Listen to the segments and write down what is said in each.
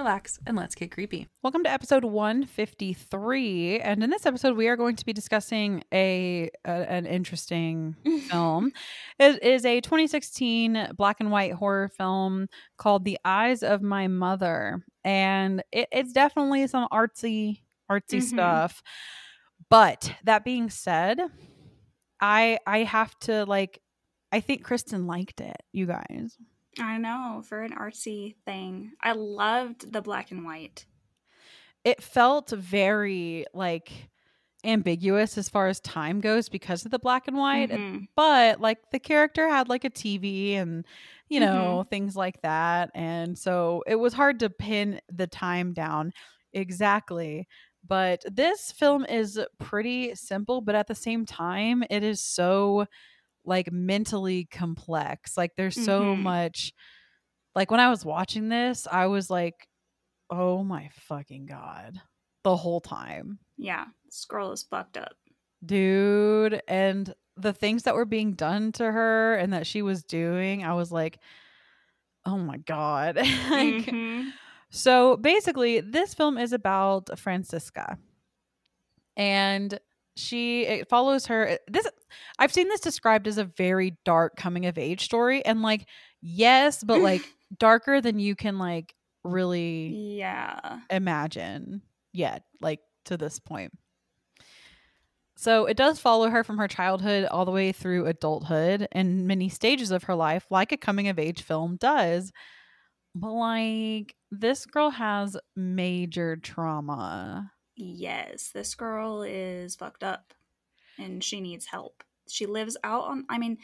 relax, and let's get creepy. Welcome to episode 153. And in this episode, we are going to be discussing a, a an interesting film. It is a 2016 black and white horror film called The Eyes of My Mother, and it, it's definitely some artsy artsy Mhm. stuff. But that being said, I I have to like. I think Kristin liked it, you guys. I know, for an artsy thing. I loved the black and white. it felt very like ambiguous as far as time goes because of the black and white Mhm. but like the character had like a tv and you Mm-hmm. know things like that and so it was hard to pin the time down exactly but this film is pretty simple but at the same time it is so like mentally complex like there's so Mhm. much like when i was watching this i was like oh my fucking god the whole time Yeah, this girl is fucked up. dude and the things that were being done to her and that she was doing i was like oh my god like Mhm. so basically this film is about francisca and she it follows her this i've seen this described as a very dark coming of age story and like yes but like darker than you can like really Yeah. imagine yet, like to this point. So it does follow her from her childhood all the way through adulthood and many stages of her life, like a coming of age film does. But like this girl has major trauma. Yes, this girl is fucked up and she needs help. She lives out on, I mean,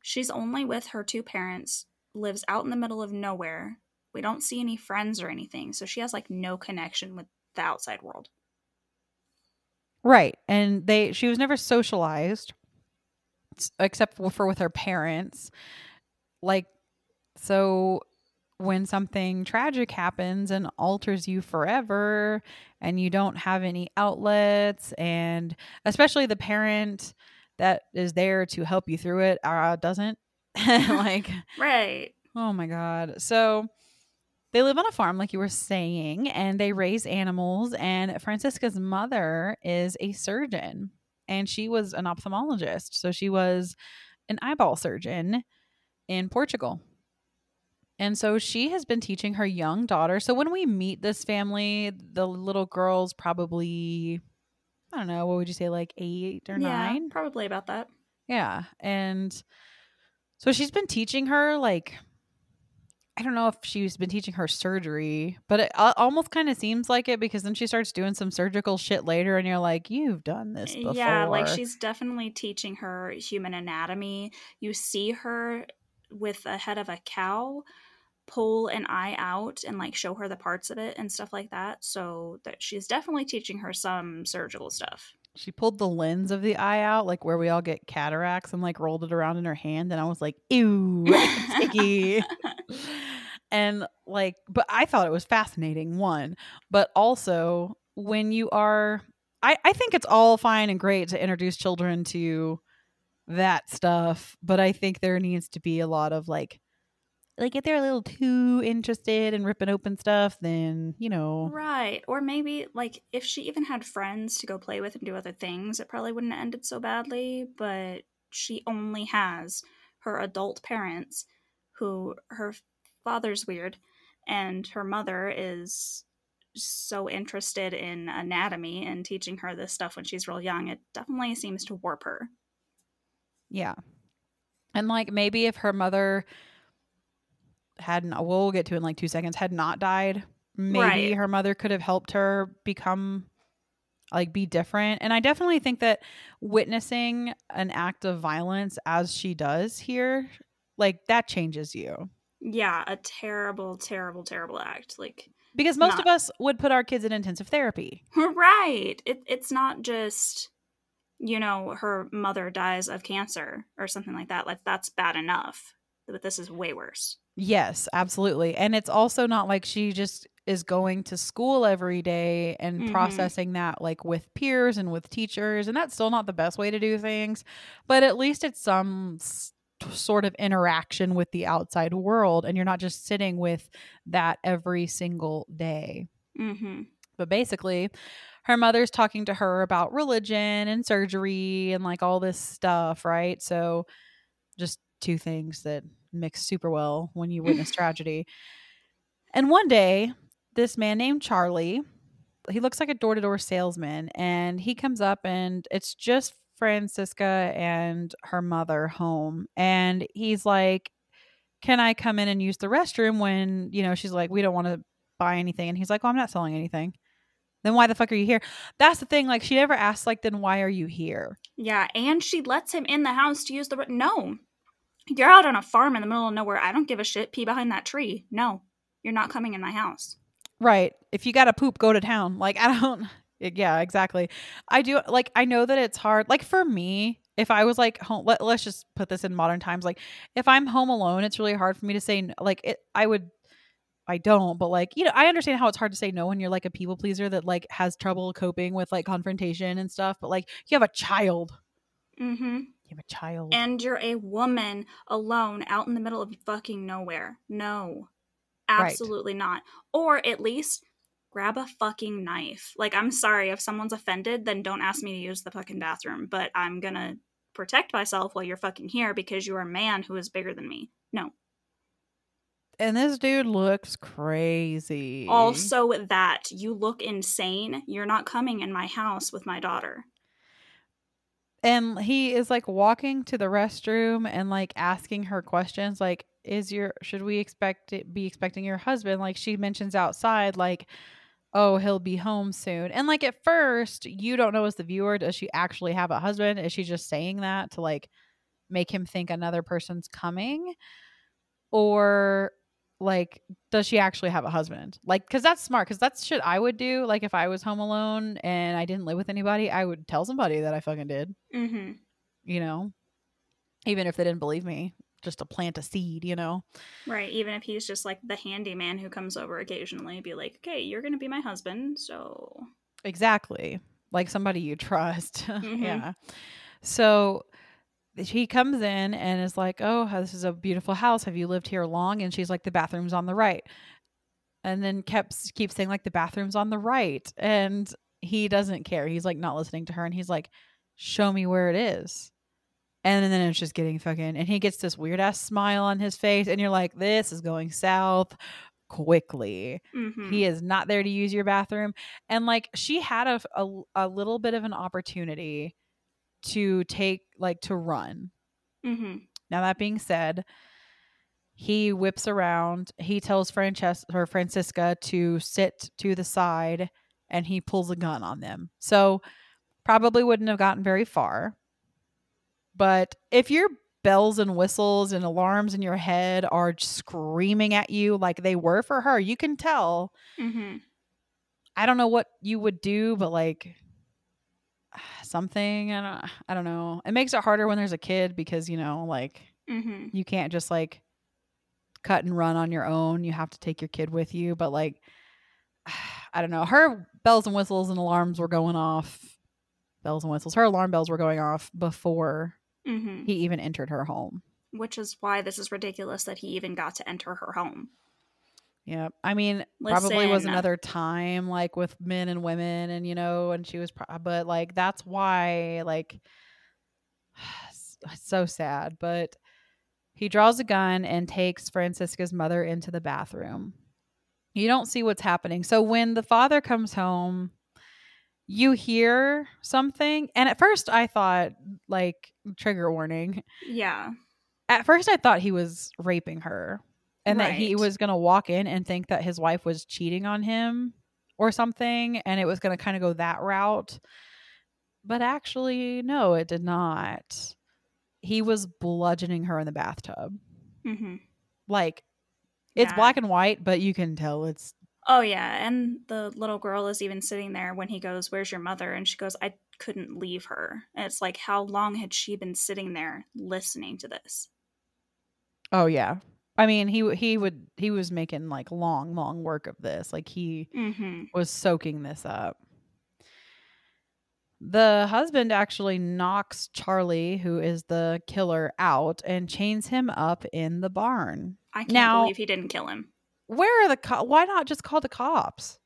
she's only with her two parents, lives out in the middle of nowhere. We don't see any friends or anything. So she has like no connection with the outside world. Right. And they she was never socialized except for, with her parents. Like so when something tragic happens and alters you forever and you don't have any outlets and especially the parent that is there to help you through it uh, doesn't like Right. Oh my God. So they live on a farm, like you were saying, and they raise animals. And Francisca's mother is a surgeon, and she was an ophthalmologist. So she was an eyeball surgeon in Portugal. And so she has been teaching her young daughter. So when we meet this family, the little girl's probably, I don't know, what would you say, like eight or yeah, nine? probably about that. Yeah. And so she's been teaching her, like, I don't know if she's been teaching her surgery, but it uh, almost kind of seems like it because then she starts doing some surgical shit later, and you're like, you've done this before. Yeah, like she's definitely teaching her human anatomy. You see her with the head of a cow pull an eye out and like show her the parts of it and stuff like that. So that she's definitely teaching her some surgical stuff. She pulled the lens of the eye out, like where we all get cataracts, and like rolled it around in her hand, and I was like, ew, it's icky. and like but i thought it was fascinating one but also when you are i i think it's all fine and great to introduce children to that stuff but i think there needs to be a lot of like like if they're a little too interested in ripping open stuff then you know Right. Or maybe like if she even had friends to go play with and do other things, it probably wouldn't have ended so badly, but she only has her adult parents who her father's weird and her mother is so interested in anatomy and teaching her this stuff when she's real young. It definitely seems to warp her. yeah and like maybe if her mother hadn't we'll get to in like two seconds had not died maybe Right. her mother could have helped her become like be different and i definitely think that witnessing an act of violence as she does here like that changes you Yeah, a terrible, terrible, terrible act. Like, Because most Not- of us would put our kids in intensive therapy. right. It, it's not just, you know, her mother dies of cancer or something like that. Like, that's bad enough. But this is way worse. Yes, absolutely. And it's also not like she just is going to school every day and Mhm. processing that like with peers and with teachers. And that's still not the best way to do things. But at least it's some s- sort of interaction with the outside world. And you're not just sitting with that every single day. Mm-hmm. But basically, her mother's talking to her about religion and surgery and like all this stuff, right? So, just two things that mix super well when you witness tragedy. And one day, this man named Charlie, he looks like a door to door salesman, and he comes up and it's just Francisca and her mother home. And he's like, Can I come in and use the restroom when, you know, she's like, We don't want to buy anything. And he's like, Well, I'm not selling anything. Then why the fuck are you here? That's the thing. Like, she never asks, like, then why are you here? Yeah, and she lets him in the house to use the. No. You're out on a farm in the middle of nowhere. I don't give a shit. Pee behind that tree. No. You're not coming in my house. Right. If you got to poop, go to town. Like, I don't. Yeah, exactly. I do. Like, I know that it's hard. Like, for me, if I was like home, let, let's just put this in modern times. Like, if I'm home alone, it's really hard for me to say, like, it, I would. I don't, but like, you know, I understand how it's hard to say no when you're like a people pleaser that like has trouble coping with like confrontation and stuff. But like, you have a child. Mm-hmm. You have a child. And you're a woman alone out in the middle of fucking nowhere. No. Right. Absolutely not. Or at least grab a fucking knife. Like, I'm sorry if someone's offended, then don't ask me to use the fucking bathroom. But I'm gonna protect myself while you're fucking here because you're a man who is bigger than me. No. and this dude looks crazy. Also, that you look insane. You're not coming in my house with my daughter. And he is like walking to the restroom and like asking her questions like is your should we expect it be expecting your husband? Like she mentions outside like oh he'll be home soon. And like at first you don't know as the viewer does she actually have a husband? Is she just saying that to like make him think another person's coming? Or like does she actually have a husband like because that's smart because that's shit i would do like if i was home alone and i didn't live with anybody i would tell somebody that i fucking did Mm-hmm. you know even if they didn't believe me just to plant a seed you know Right. Even if he's just like the handyman who comes over occasionally, be like, okay, you're to be my husband. So, exactly like somebody you trust Mhm. yeah so he comes in and is like oh this is a beautiful house. Have you lived here long? And she's like the bathroom's on the right. And then kept keeps saying like the bathroom's on the right. And he doesn't care. He's like not listening to her. And he's like show me where it is. And then it's just getting fucking and he gets this weird ass smile on his face. And you're like this is going south quickly. Mhm. he is not there to use your bathroom. And like she had a, a, a little bit of an opportunity to take like to run Mhm. now that being said he whips around he tells Frances- or francisca to sit to the side and he pulls a gun on them so probably wouldn't have gotten very far but if your bells and whistles and alarms in your head are screaming at you like they were for her you can tell Mhm. I don't know what you would do, but like something. I don't. I don't know. It makes it harder when there's a kid because you know, like Mhm. you can't just like cut and run on your own. You have to take your kid with you. But like, I don't know. Her bells and whistles and alarms were going off. Bells and whistles. Her alarm bells were going off before Mhm. he even entered her home. Which is why this is ridiculous that he even got to enter her home. Yeah, I mean, probably was another time like with men and women, and you know, and she was, pro- but like that's why, like, it's so sad. But he draws a gun and takes Francisca's mother into the bathroom. You don't see what's happening. So when the father comes home, you hear something, and at first I thought, like, trigger warning. Yeah. At first, I thought he was raping her and that he was going to walk in and think that his wife was cheating on him or something. And it was going to kind of go that route. But actually, no, it did not. He was bludgeoning her in the bathtub. Mhm. Like, It's Yeah. black and white, but you can tell it's Oh yeah, and the little girl is even sitting there when he goes, "Where's your mother?" and she goes, "I couldn't leave her." And it's like, how long had she been sitting there listening to this? Oh yeah. I mean, he he would he was making like long long work of this. Like he Mm-hmm. was soaking this up. The husband actually knocks Charlie, who is the killer, out and chains him up in the barn. I can't Now- believe he didn't kill him. Where are the co- why not just call the cops?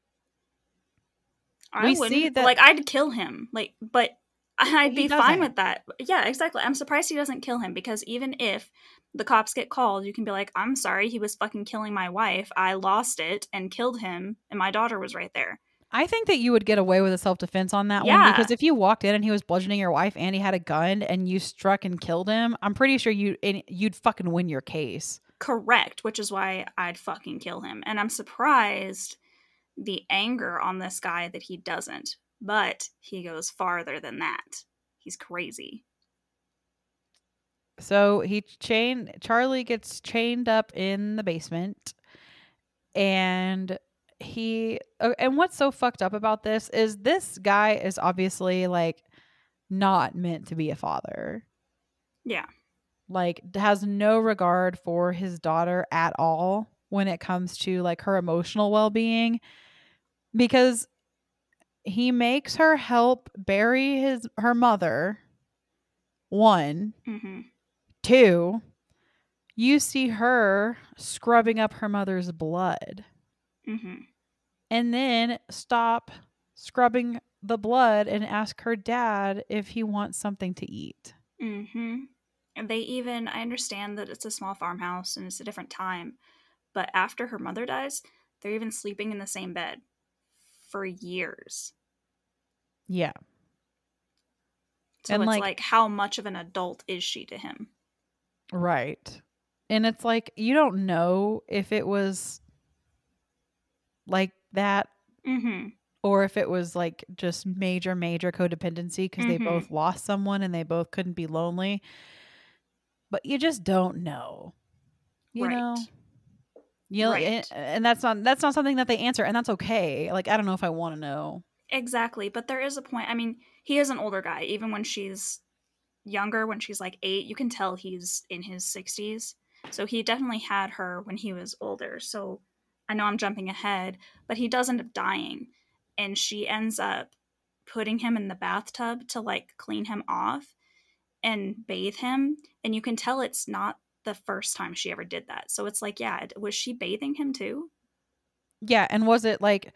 I We wouldn't. see that- like I'd kill him. Like, but I'd He be doesn't. fine with that. Yeah, exactly. I'm surprised he doesn't kill him because even if the cops get called, you can be like, "I'm sorry, he was fucking killing my wife. I lost it and killed him, and my daughter was right there." I think that you would get away with a self defense on that one because if you walked in and he was bludgeoning your wife and he had a gun and you struck and killed him, I'm pretty sure you you'd fucking win your case. Correct, which is why I'd fucking kill him. And I'm surprised the anger on this guy that he doesn't, but he goes farther than that. He's crazy. So he chain Charlie gets chained up in the basement and he and what's so fucked up about this is this guy is obviously like not meant to be a father. Yeah. Like has no regard for his daughter at all when it comes to like her emotional well-being because he makes her help bury his her mother one hmm Two, you see her scrubbing up her mother's blood hmm and then stop scrubbing the blood and ask her dad if he wants something to eat. hmm And they even, I understand that it's a small farmhouse and it's a different time, but after her mother dies, they're even sleeping in the same bed for years. Yeah. So And, it's like- like, how much of an adult is she to him? Right. And it's like you don't know if it was like that hmm or if it was like just major major codependency because they Mhm. both lost someone and they both couldn't be lonely. But you just don't know. You Right. know. You know, Right. and, and that's not that's not something that they answer and that's okay. Like I don't know if I want to know. Exactly, but there is a point. I mean, he is an older guy. Even when she's younger, when she's like eight, you can tell he's in his 60s. So he definitely had her when he was older. So I know I'm jumping ahead, but he does end up dying. And she ends up putting him in the bathtub to like clean him off and bathe him. And you can tell it's not the first time she ever did that. So it's like, yeah, was she bathing him too? Yeah, and was it like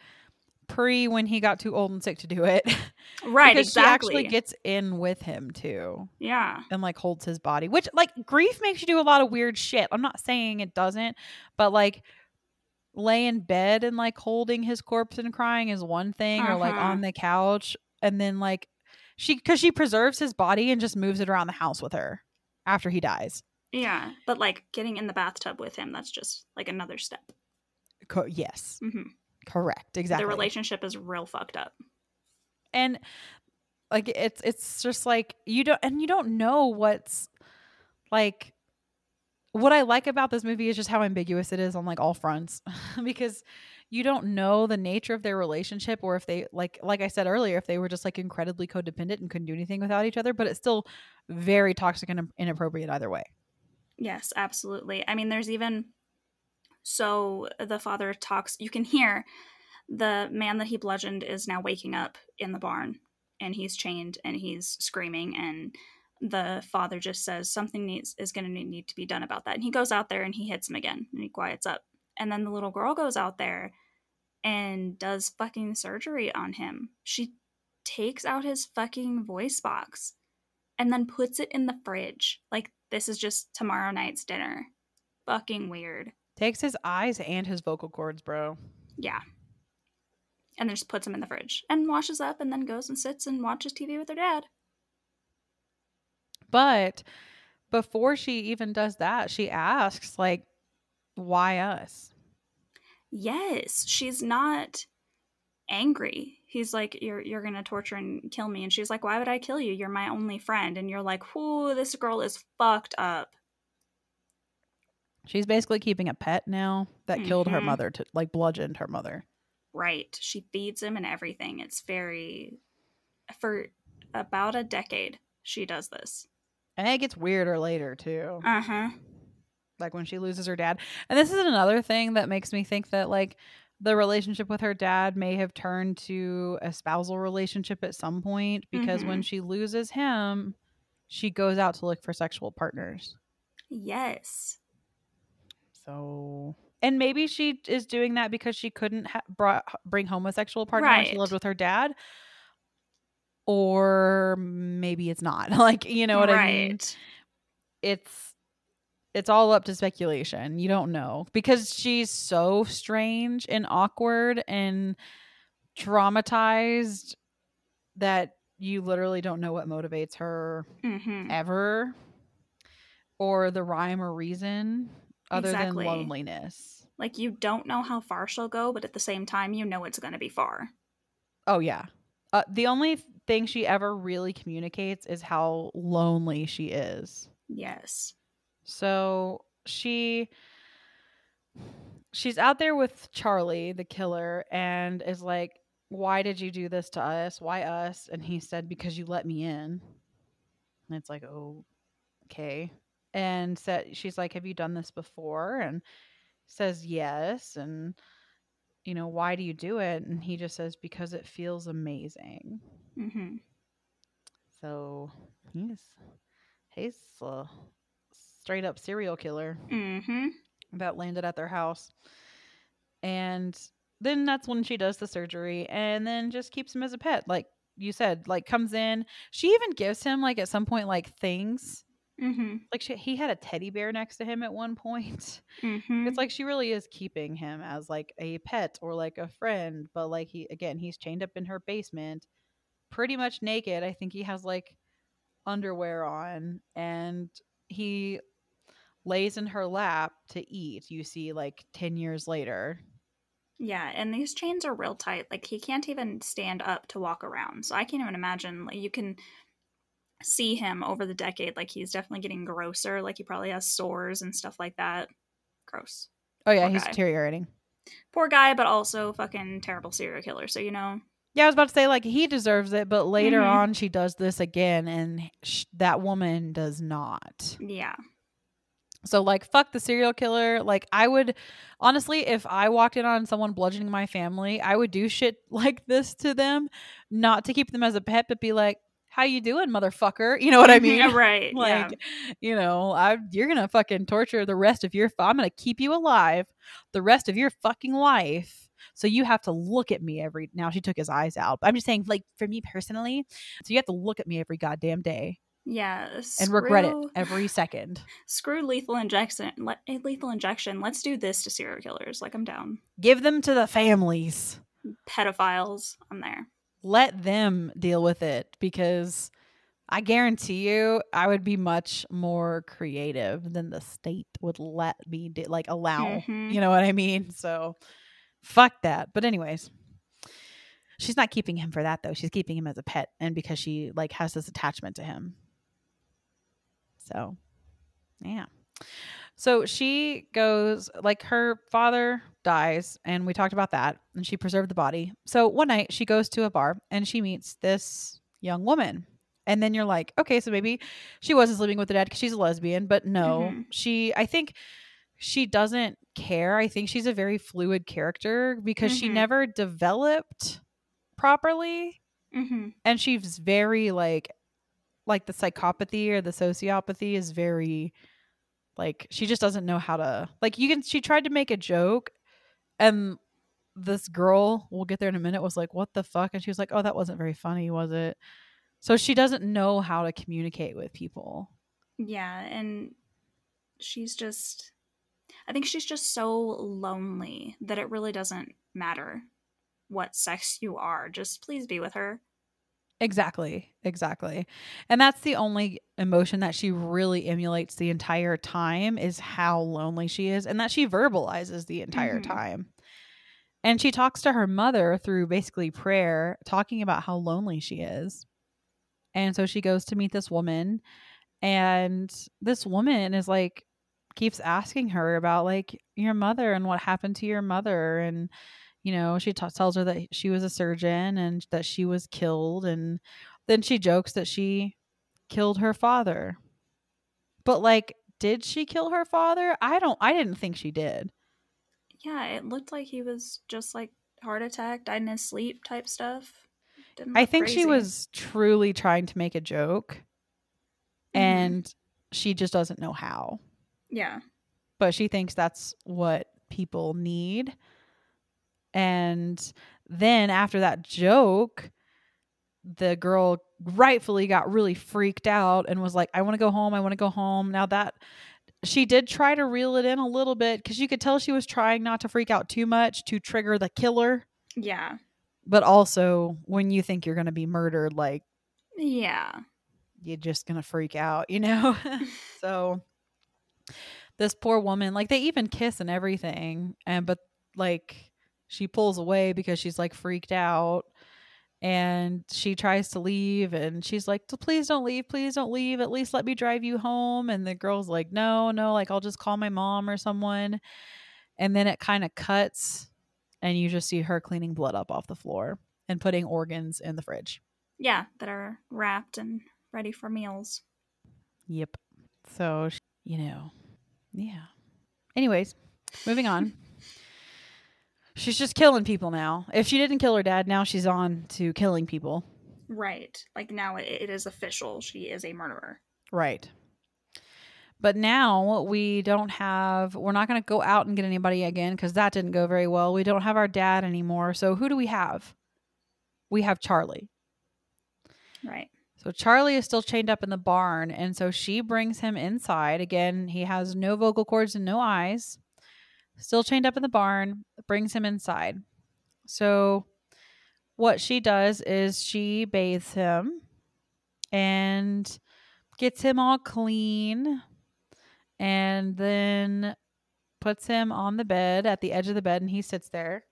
pre when he got too old and sick to do it? Right, because exactly. she actually gets in with him too. yeah. and like holds his body which like grief makes you do a lot of weird shit i'm not saying it doesn't but like lay in bed and like holding his corpse and crying is one thing or like Uh-huh. on the couch and then like she because she preserves his body and just moves it around the house with her after he dies Yeah, but like getting in the bathtub with him, that's just like another step. Co- yes hmm correct exactly The relationship is real fucked up. and like it's it's just like you don't and you don't know what's like what I like about this movie is just how ambiguous it is on like all fronts because you don't know the nature of their relationship or if they like like I said earlier if they were just like incredibly codependent and couldn't do anything without each other but it's still very toxic and inappropriate either way. Yes, absolutely. I mean, there's even so the father talks, you can hear the man that he bludgeoned is now waking up in the barn and he's chained and he's screaming and the father just says something needs is going to need to be done about that and he goes out there and he hits him again and he quiets up and then the little girl goes out there and does fucking surgery on him. She takes out his fucking voice box and then puts it in the fridge. Like this is just tomorrow night's dinner. Fucking weird Takes his eyes and his vocal cords, bro. yeah. And then just puts him in the fridge and washes up and then goes and sits and watches tv with her dad. But before she even does that, she asks like why us? yes she's not angry. He's like you're you're gonna torture and kill me. And she's like why would i kill you? You're my only friend. And you're like whoo this girl is fucked up She's basically keeping a pet now that killed her Mhm. mother to like bludgeoned her mother. Right. She feeds him and everything. It's very for about a decade she does this. And it gets weirder later too. Uh-huh. like when she loses her dad. And this is another thing that makes me think that like the relationship with her dad may have turned to a spousal relationship at some point because when she loses him, she goes out to look for sexual partners. Yes. So, and maybe she is doing that because she couldn't ha- brought, bring home a sexual partner when she lived with her dad. Or maybe it's not. Like, you know what I mean? it's it's all up to speculation. You don't know because she's so strange and awkward and traumatized that you literally don't know what motivates her Mm-hmm. ever or the rhyme or reason other Exactly. than loneliness. Like you don't know how far she'll go, but at the same time you know it's gonna be far. Oh yeah. Uh, the only thing she ever really communicates is how lonely she is. Yes. So she she's out there with Charlie, the killer, and is like, Why did you do this to us? Why us? And he said, Because you let me in. And it's like, Oh, okay. And said she's like, Have you done this before? And says yes. And you know, why do you do it? And he just says, Because it feels amazing. Mm-hmm. So he's he's a straight up serial killer Mm-hmm. that landed at their house. And then that's when she does the surgery and then just keeps him as a pet. Like you said, like comes in. She even gives him like at some point like things. Mm-hmm. Like she, he had a teddy bear next to him at one point. Mm-hmm. It's like she really is keeping him as like a pet or like a friend, but like he again, he's chained up in her basement, pretty much naked. I think he has like underwear on and he lays in her lap to eat. You see like 10 years later. Yeah, and these chains are real tight. Like he can't even stand up to walk around. So I can't even imagine. Like you can see him over the decade. Like he's definitely getting grosser. Like he probably has sores and stuff like that. Gross. Oh yeah, Poor he's guy. deteriorating. Poor guy, but also fucking terrible serial killer. So you know. Yeah, I was about to say like he deserves it, but later Mhm. on she does this again and sh- that woman does not. Yeah. So like fuck the serial killer. Like I would honestly if I walked in on someone bludgeoning my family, I would do shit like this to them, not to keep them as a pet but be like, "How you doing, motherfucker?" You know what I mean? Yeah, right. yeah. like you know, I you're going to fucking torture the rest of your I'm going to keep you alive the rest of your fucking life. So you have to look at me every now she took his eyes out. But I'm just saying like for me personally, so you have to look at me every goddamn day Yeah. and regret it every second. Screw lethal injection. Eh, lethal injection. Let's do this to serial killers. Like I'm down. Give them to the families. Pedophiles. I'm there. Let them deal with it because I guarantee you I would be much more creative than the state would let me do, like allow. Mhm. You know what I mean? So fuck that. But anyways, she's not keeping him for that though. She's keeping him as a pet and because she like has this attachment to him. So, yeah. So she goes like her father dies and we talked about that and she preserved the body. So one night she goes to a bar and she meets this young woman. And then you're like, okay, so maybe she wasn't sleeping with the dad because she's a lesbian, but no, Mhm. she I think she doesn't care. I think she's a very fluid character because she Mhm. never developed properly Mm-hmm. and she's very like like the psychopathy or the sociopathy is very like she just doesn't know how to like you can she tried to make a joke and this girl we'll get there in a minute was like what the fuck and she was like oh that wasn't very funny was it so she doesn't know how to communicate with people Yeah, and she's just I think she's just so lonely that it really doesn't matter what sex you are. Just please be with her. Exactly, exactly. And that's the only emotion that she really emulates the entire time is how lonely she is and that she verbalizes the entire Mhm. time. And she talks to her mother through basically prayer, talking about how lonely she is. And so she goes to meet this woman, and this woman is like keeps asking her about like your mother and what happened to your mother and you know she t- tells her that she was a surgeon and that she was killed and then she jokes that she killed her father but like did she kill her father i don't i didn't think she did Yeah, it looked like he was just like heart attack, died in his sleep type stuff. I think she was truly trying to make a joke Mhm. and she just doesn't know how Yeah. but she thinks that's what people need. And then after that joke, the girl rightfully got really freaked out and was like, I want to go home. I want to go home. Now that she did try to reel it in a little bit because you could tell she was trying not to freak out too much to trigger the killer. Yeah. But also, when you think you're going to be murdered, like Yeah. you're just going to freak out, you know? so this poor woman like they even kiss and everything and but like she pulls away because she's like freaked out and she tries to leave and she's like please don't leave please don't leave at least let me drive you home and the girl's like no no like i'll just call my mom or someone and then it kind of cuts and you just see her cleaning blood up off the floor and putting organs in the fridge Yeah, that are wrapped and ready for meals. Yep. So, sh- you know, yeah. Anyways, moving on. She's just killing people now. If she didn't kill her dad, now she's on to killing people. Right. Like now it, it is official. She is a murderer. Right. But now we don't have, we're not going to go out and get anybody again because that didn't go very well. We don't have our dad anymore. So who do we have? We have Charlie. Right. So Charlie is still chained up in the barn, and so she brings him inside. Again, he has no vocal cords and no eyes. Still chained up in the barn, brings him inside. So what she does is she bathes him and gets him all clean and then puts him on the bed at the edge of the bed and he sits there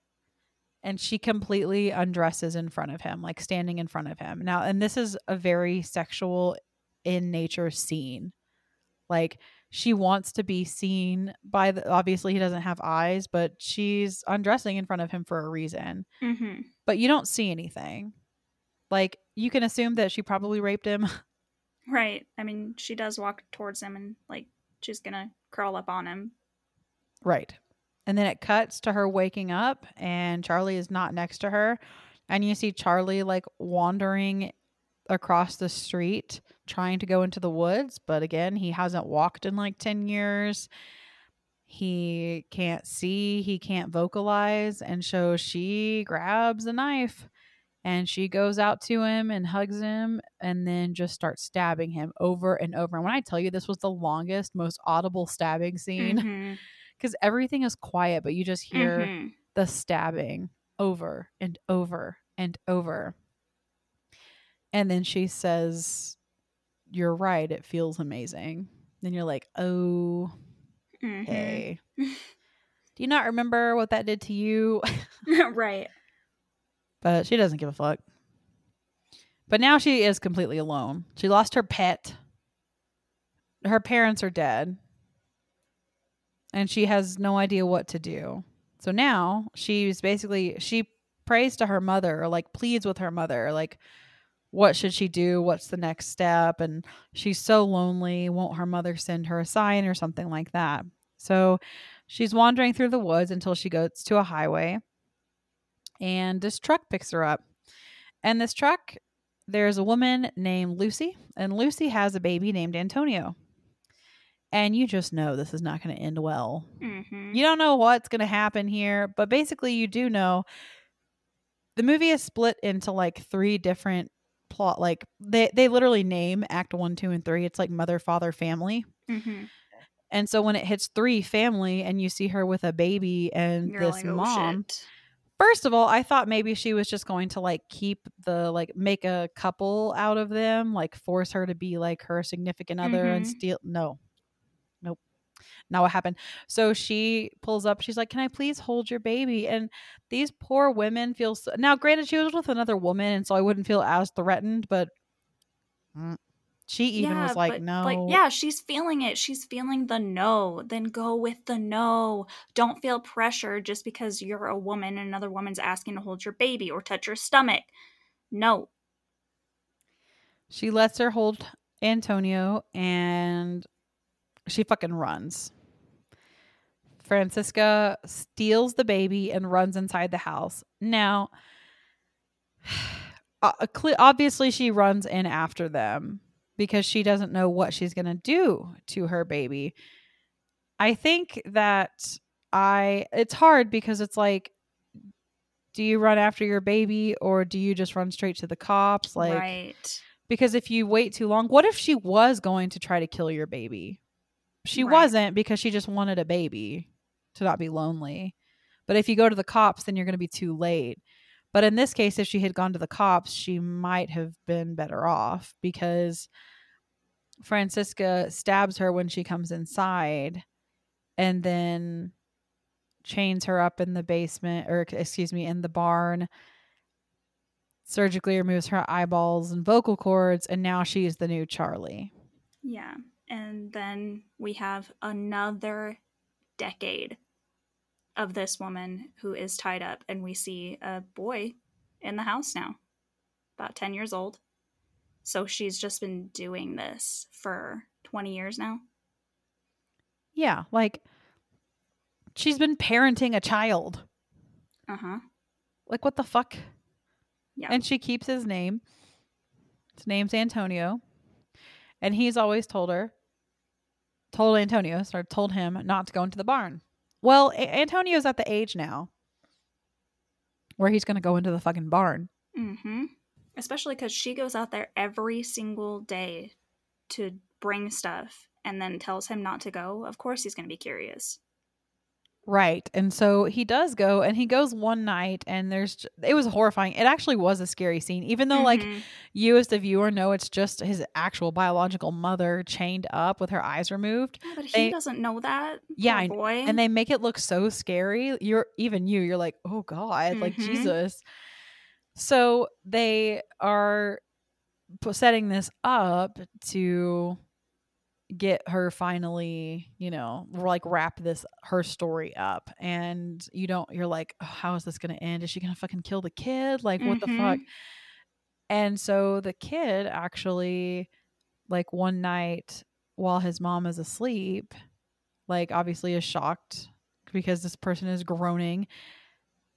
and she completely undresses in front of him, like standing in front of him. Now, and this is a very sexual in nature scene. Like she wants to be seen by the obviously he doesn't have eyes, but she's undressing in front of him for a reason. Mm-hmm. But you don't see anything. Like you can assume that she probably raped him. Right. I mean, she does walk towards him and like she's gonna crawl up on him. Right. And then it cuts to her waking up and Charlie is not next to her. And you see Charlie like wandering across the street trying to go into the woods. But again, he hasn't walked in like 10 years. He can't see, he can't vocalize. And so she grabs a knife and she goes out to him and hugs him and then just starts stabbing him over and over. And when I tell you this was the longest, most audible stabbing scene, because everything is quiet, but you just hear Mhm. the stabbing over and over and over. And then she says, You're right. It feels amazing. Then you're like, Oh, Mhm. hey. Do you not remember what that did to you? right. but she doesn't give a fuck. But now she is completely alone. She lost her pet. Her parents are dead. And she has no idea what to do. So now she's basically she prays to her mother or like pleads with her mother like what should she do? What's the next step? And she's so lonely. Won't her mother send her a sign or something like that? So she's wandering through the woods until she goes to a highway and this truck picks her up. And this truck, there's a woman named Lucy, and Lucy has a baby named Antonio. And you just know this is not going to end well. Mm-hmm. You don't know what's going to happen here, but basically, you do know the movie is split into like three different plot. Like they they literally name Act One, Two, and Three. It's like mother, father, family. Mm-hmm. And so when it hits three, family, and you see her with a baby and You're this like, oh, mom, shit. First of all, I thought maybe she was just going to like keep the like make a couple out of them, like force her to be like her significant other and Mhm. steal. No, not what happened. So she pulls up. She's like, "Can I please hold your baby?" And these poor women feel so- now. Granted, she was with another woman, and so I wouldn't feel as threatened, but mm, She even was like, but, no. Like, yeah, she's feeling it. She's feeling the no. Then go with the no. Don't feel pressure just because you're a woman and another woman's asking to hold your baby or touch your stomach. No. She lets her hold Antonio and she fucking runs. Francisca steals the baby and runs inside the house. Now, uh, obviously, she runs in after them because she doesn't know what she's going to do to her baby. I think that I, it's hard because it's like, do you run after your baby or do you just run straight to the cops? Like, right. because if you wait too long, what if she was going to try to kill your baby? She Right. wasn't because she just wanted a baby to not be lonely. But if you go to the cops, then you're going to be too late. But in this case, if she had gone to the cops, she might have been better off because Francisca stabs her when she comes inside and then chains her up in the basement or excuse me in the barn surgically removes her eyeballs and vocal cords and now she is the new charlie Yeah. And then we have another decade of this woman who is tied up, and we see a boy in the house now, about 10 years old. So she's just been doing this for 20 years now. yeah like she's been parenting a child Uh huh. like what the fuck Yeah. and she keeps his name his name's antonio and he's always told her told antonio or told him not to go into the barn well A- antonio's at the age now where he's going to go into the fucking barn Mm hmm. Especially because she goes out there every single day to bring stuff and then tells him not to go. Of course, he's going to be curious. Right. And so he does go and he goes one night and there's it was horrifying. It actually was a scary scene even though like Mhm. you as the viewer know it's just his actual biological mother chained up with her eyes removed Yeah, but he they- doesn't know that. Yeah, I- boy. and they make it look so scary. You're even you you're like, "Oh god, like Mhm. Jesus." So they are setting this up to get her finally, you know, like wrap this her story up and you don't you're like, oh, how is this going to end? Is she going to fucking kill the kid? Like what the fuck? Mm-hmm. And so the kid actually like one night while his mom is asleep, like obviously is shocked because this person is groaning.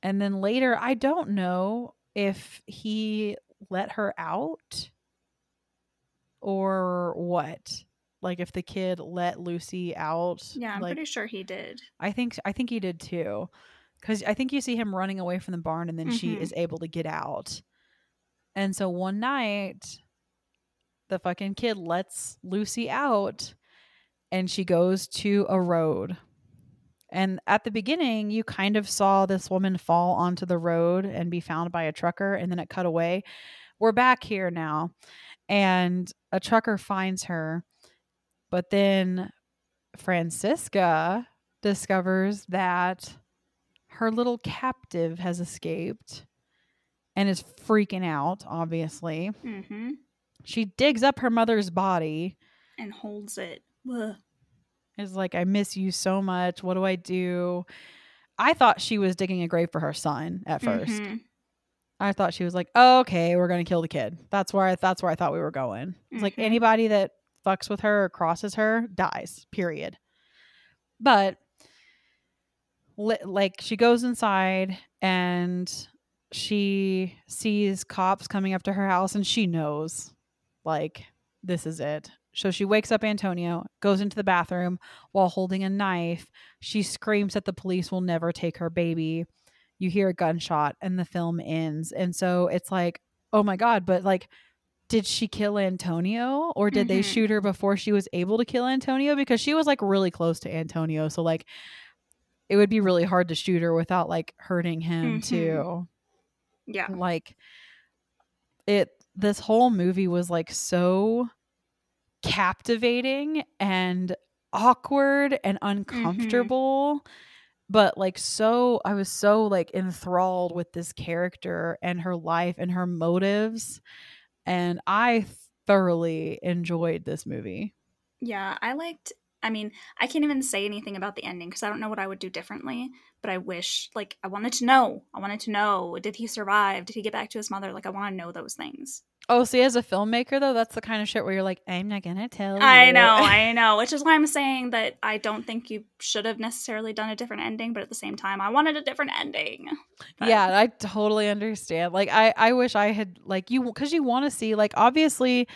And then later, I don't know if he let her out or what. Like if the kid let Lucy out. yeah, I'm like, pretty sure he did. I think I think he did too. Cuz I think you see him running away from the barn and then she Mhm. is able to get out. And so one night the fucking kid lets Lucy out and she goes to a road. And at the beginning, you kind of saw this woman fall onto the road and be found by a trucker, and then it cut away. We're back here now, and a trucker finds her, but then Francisca discovers that her little captive has escaped and is freaking out, obviously. Mm-hmm. She digs up her mother's body And holds it. Ugh. is like, I miss you so much. What do I do? I thought she was digging a grave for her son at 1st Mhm. I thought she was like, oh, okay, we're gonna kill the kid. That's where I, that's where I thought we were going. It's like Mhm. anybody that fucks with her or crosses her dies. Period. But li- like she goes inside and she sees cops coming up to her house and she knows like this is it. So she wakes up Antonio, goes into the bathroom while holding a knife. She screams that the police will never take her baby. You hear a gunshot and the film ends. And so it's like, oh my God, but like, did she kill Antonio or did they Mhm. shoot her before she was able to kill Antonio? Because she was like really close to Antonio. So, like, it would be really hard to shoot her without like hurting him Mhm. too Yeah. like it this whole movie was like so captivating and awkward and uncomfortable but like so i was so like enthralled with this character and her life and her motives and i thoroughly enjoyed this movie. Yeah, I liked. I mean, I can't even say anything about the ending because I don't know what I would do differently. But I wish, like, I wanted to know. I wanted to know: did he survive? Did he get back to his mother? Like, I want to know those things. Oh, see, as a filmmaker though, that's the kind of shit where you're like, I'm not gonna tell. I you." know, I know. Which is why I'm saying that I don't think you should have necessarily done a different ending. But at the same time, I wanted a different ending. But- yeah, I totally understand. Like, I I wish I had like you because you want to see like obviously,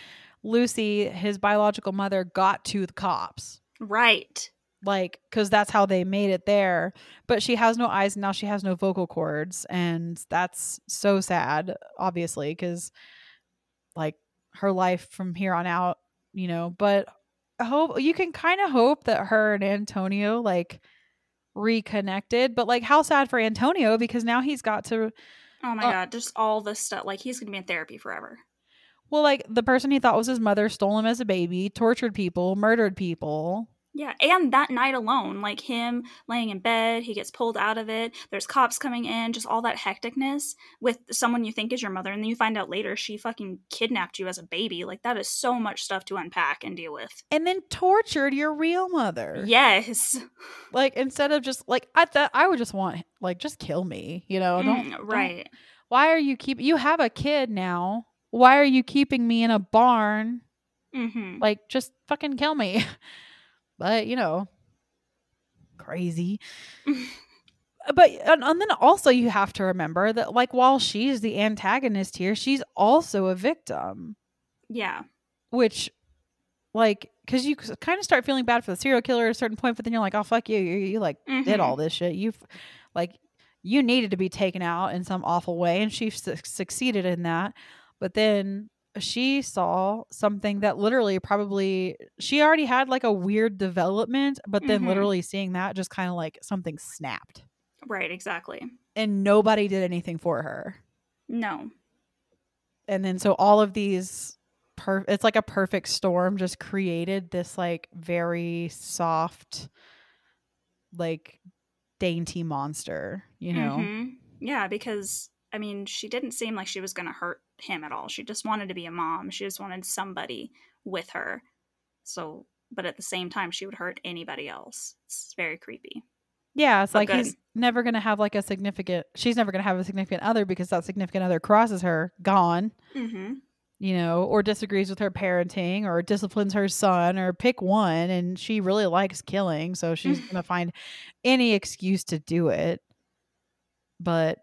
Lucy, his biological mother, got to the cops. right. like because that's how they made it there but she has no eyes and now she has no vocal cords and that's so sad obviously because like her life from here on out you know but I hope you can kind of hope that her and antonio like reconnected but like how sad for antonio because now he's got to Oh my Uh, god, just all this stuff. Like he's gonna be in therapy forever. well like the person he thought was his mother stole him as a baby tortured people murdered people Yeah, and that night alone, like him laying in bed, he gets pulled out of it. There's cops coming in, just all that hecticness with someone you think is your mother, and then you find out later she fucking kidnapped you as a baby. Like that is so much stuff to unpack and deal with. and then tortured your real mother Yes, like instead of just like I thought I would just want like just kill me, you know. Don't, Mm, don't- right. why are you keep you have a kid now? Why are you keeping me in a barn? hmm Like just fucking kill me. but you know, crazy. But and, and then also you have to remember that like while she's the antagonist here, she's also a victim, Yeah, which like because you kind of start feeling bad for the serial killer at a certain point, but then you're like, oh fuck you, you, you like did Mhm. all this shit. You've like you needed to be taken out in some awful way, and she su- succeeded in that. But then she saw something that literally probably she already had like a weird development, but then Mhm. literally seeing that just kind of like something snapped, right. Exactly. and nobody did anything for her. No. And then so all of these. Per- it's like a perfect storm just created this like very soft like dainty monster you know Mhm. Yeah, because I mean, she didn't seem like she was going to hurt him at all. She just wanted to be a mom. She just wanted somebody with her. So, but at the same time, she would hurt anybody else. It's very creepy. Yeah, it's But like good. he's never going to have like a significant she's never going to have a significant other because that significant other crosses her, gone, Mm-hmm. you know, or disagrees with her parenting or disciplines her son or pick one and she really likes killing, so she's going to find any excuse to do it. But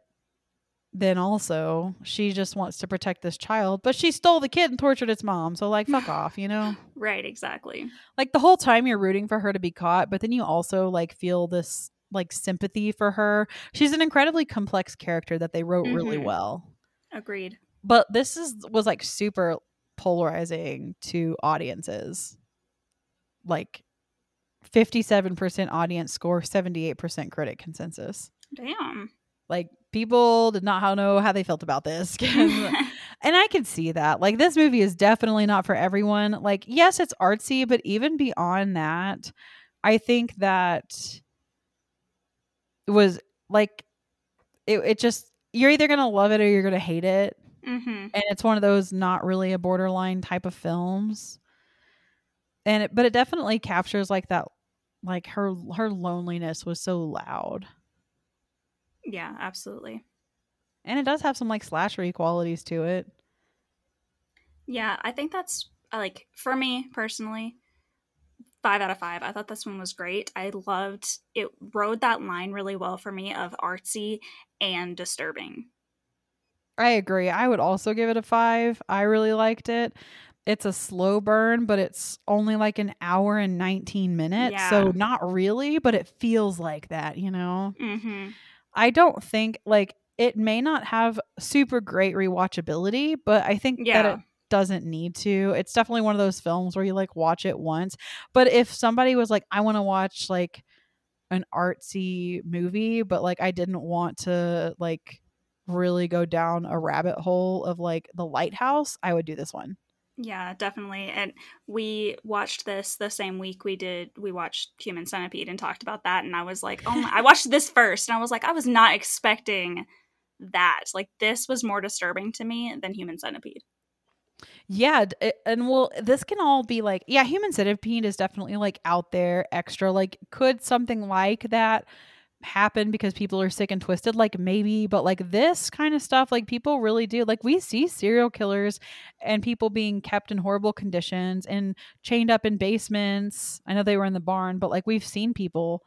then also, she just wants to protect this child, but she stole the kid and tortured its mom. So like fuck off, you know? Right, exactly. like the whole time you're rooting for her to be caught but then you also like feel this like sympathy for her she's an incredibly complex character that they wrote really Mhm. well Agreed. but this is was like super polarizing to audiences like 57% audience score 78% critic consensus Damn. like people did not know how they felt about this And I can see that. Like this movie is definitely not for everyone. Like yes, it's artsy, but even beyond that, I think that it was like it, it just you're either going to love it or you're going to hate it. mm-hmm. And it's one of those not really a borderline type of films. And it, but it definitely captures like that like her her loneliness was so loud. Yeah, absolutely. And it does have some like slashery qualities to it. Yeah, I think that's uh, like for me personally, five out of five. I thought this one was great. I loved it. Rode that line really well for me of artsy and disturbing. I agree. I would also give it a five. I really liked it. It's a slow burn, but it's only like an hour and 19 minutes. So, not really, but it feels like that, you know? Mm-hmm. I don't think, like, it may not have super great rewatchability, but I think that it doesn't need to. It's definitely one of those films where you like watch it once. But if somebody was like, I want to watch like an artsy movie, but like I didn't want to like really go down a rabbit hole of like the lighthouse, I would do this one. Yeah, definitely. And we watched this the same week we did. We watched Human Centipede and talked about that. And I was like, oh my! I watched this first, and I was like, I was not expecting that. Like, this was more disturbing to me than Human Centipede. Yeah, it- eh, and well, this can all be like, yeah, human centipede is definitely like out there, extra. Like, could something like that happen because people are sick and twisted? Like, maybe, but like this kind of stuff, like people really do. Like, we see serial killers and people being kept in horrible conditions and chained up in basements. I know they were in the barn, but like we've seen people,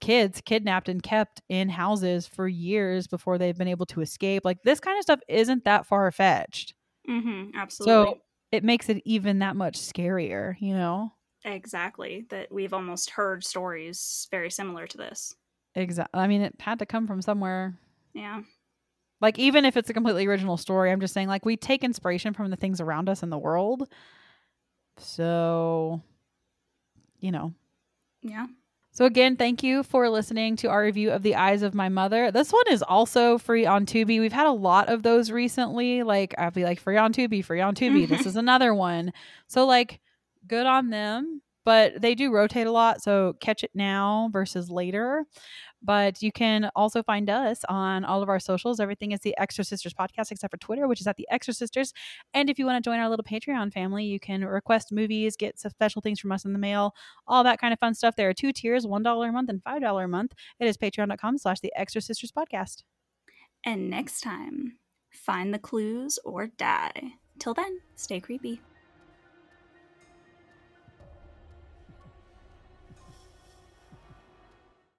kids, kidnapped and kept in houses for years before they've been able to escape. Like, this kind of stuff isn't that far fetched. Mm-hmm, absolutely. So it makes it even that much scarier, you know? exactly. That we've almost heard stories very similar to this. Exactly. I mean, it had to come from somewhere. Yeah. Like, even if it's a completely original story, I'm just saying, like, we take inspiration from the things around us in the world. So, you know. Yeah. So, again, thank you for listening to our review of The Eyes of My Mother. This one is also free on Tubi. We've had a lot of those recently. Like, I'll be like, free on Tubi, free on Tubi. this is another one. So, like, good on them. But they do rotate a lot. So, catch it now versus later. But you can also find us on all of our socials. Everything is the Extra Sisters podcast, except for Twitter, which is at the Extra Sisters. And if you want to join our little Patreon family, you can request movies, get special things from us in the mail, all that kind of fun stuff. There are two tiers, $1 a month and $5 a month. It is patreon.com slash the Extra Sisters podcast. And next time, find the clues or die. Till then, stay creepy.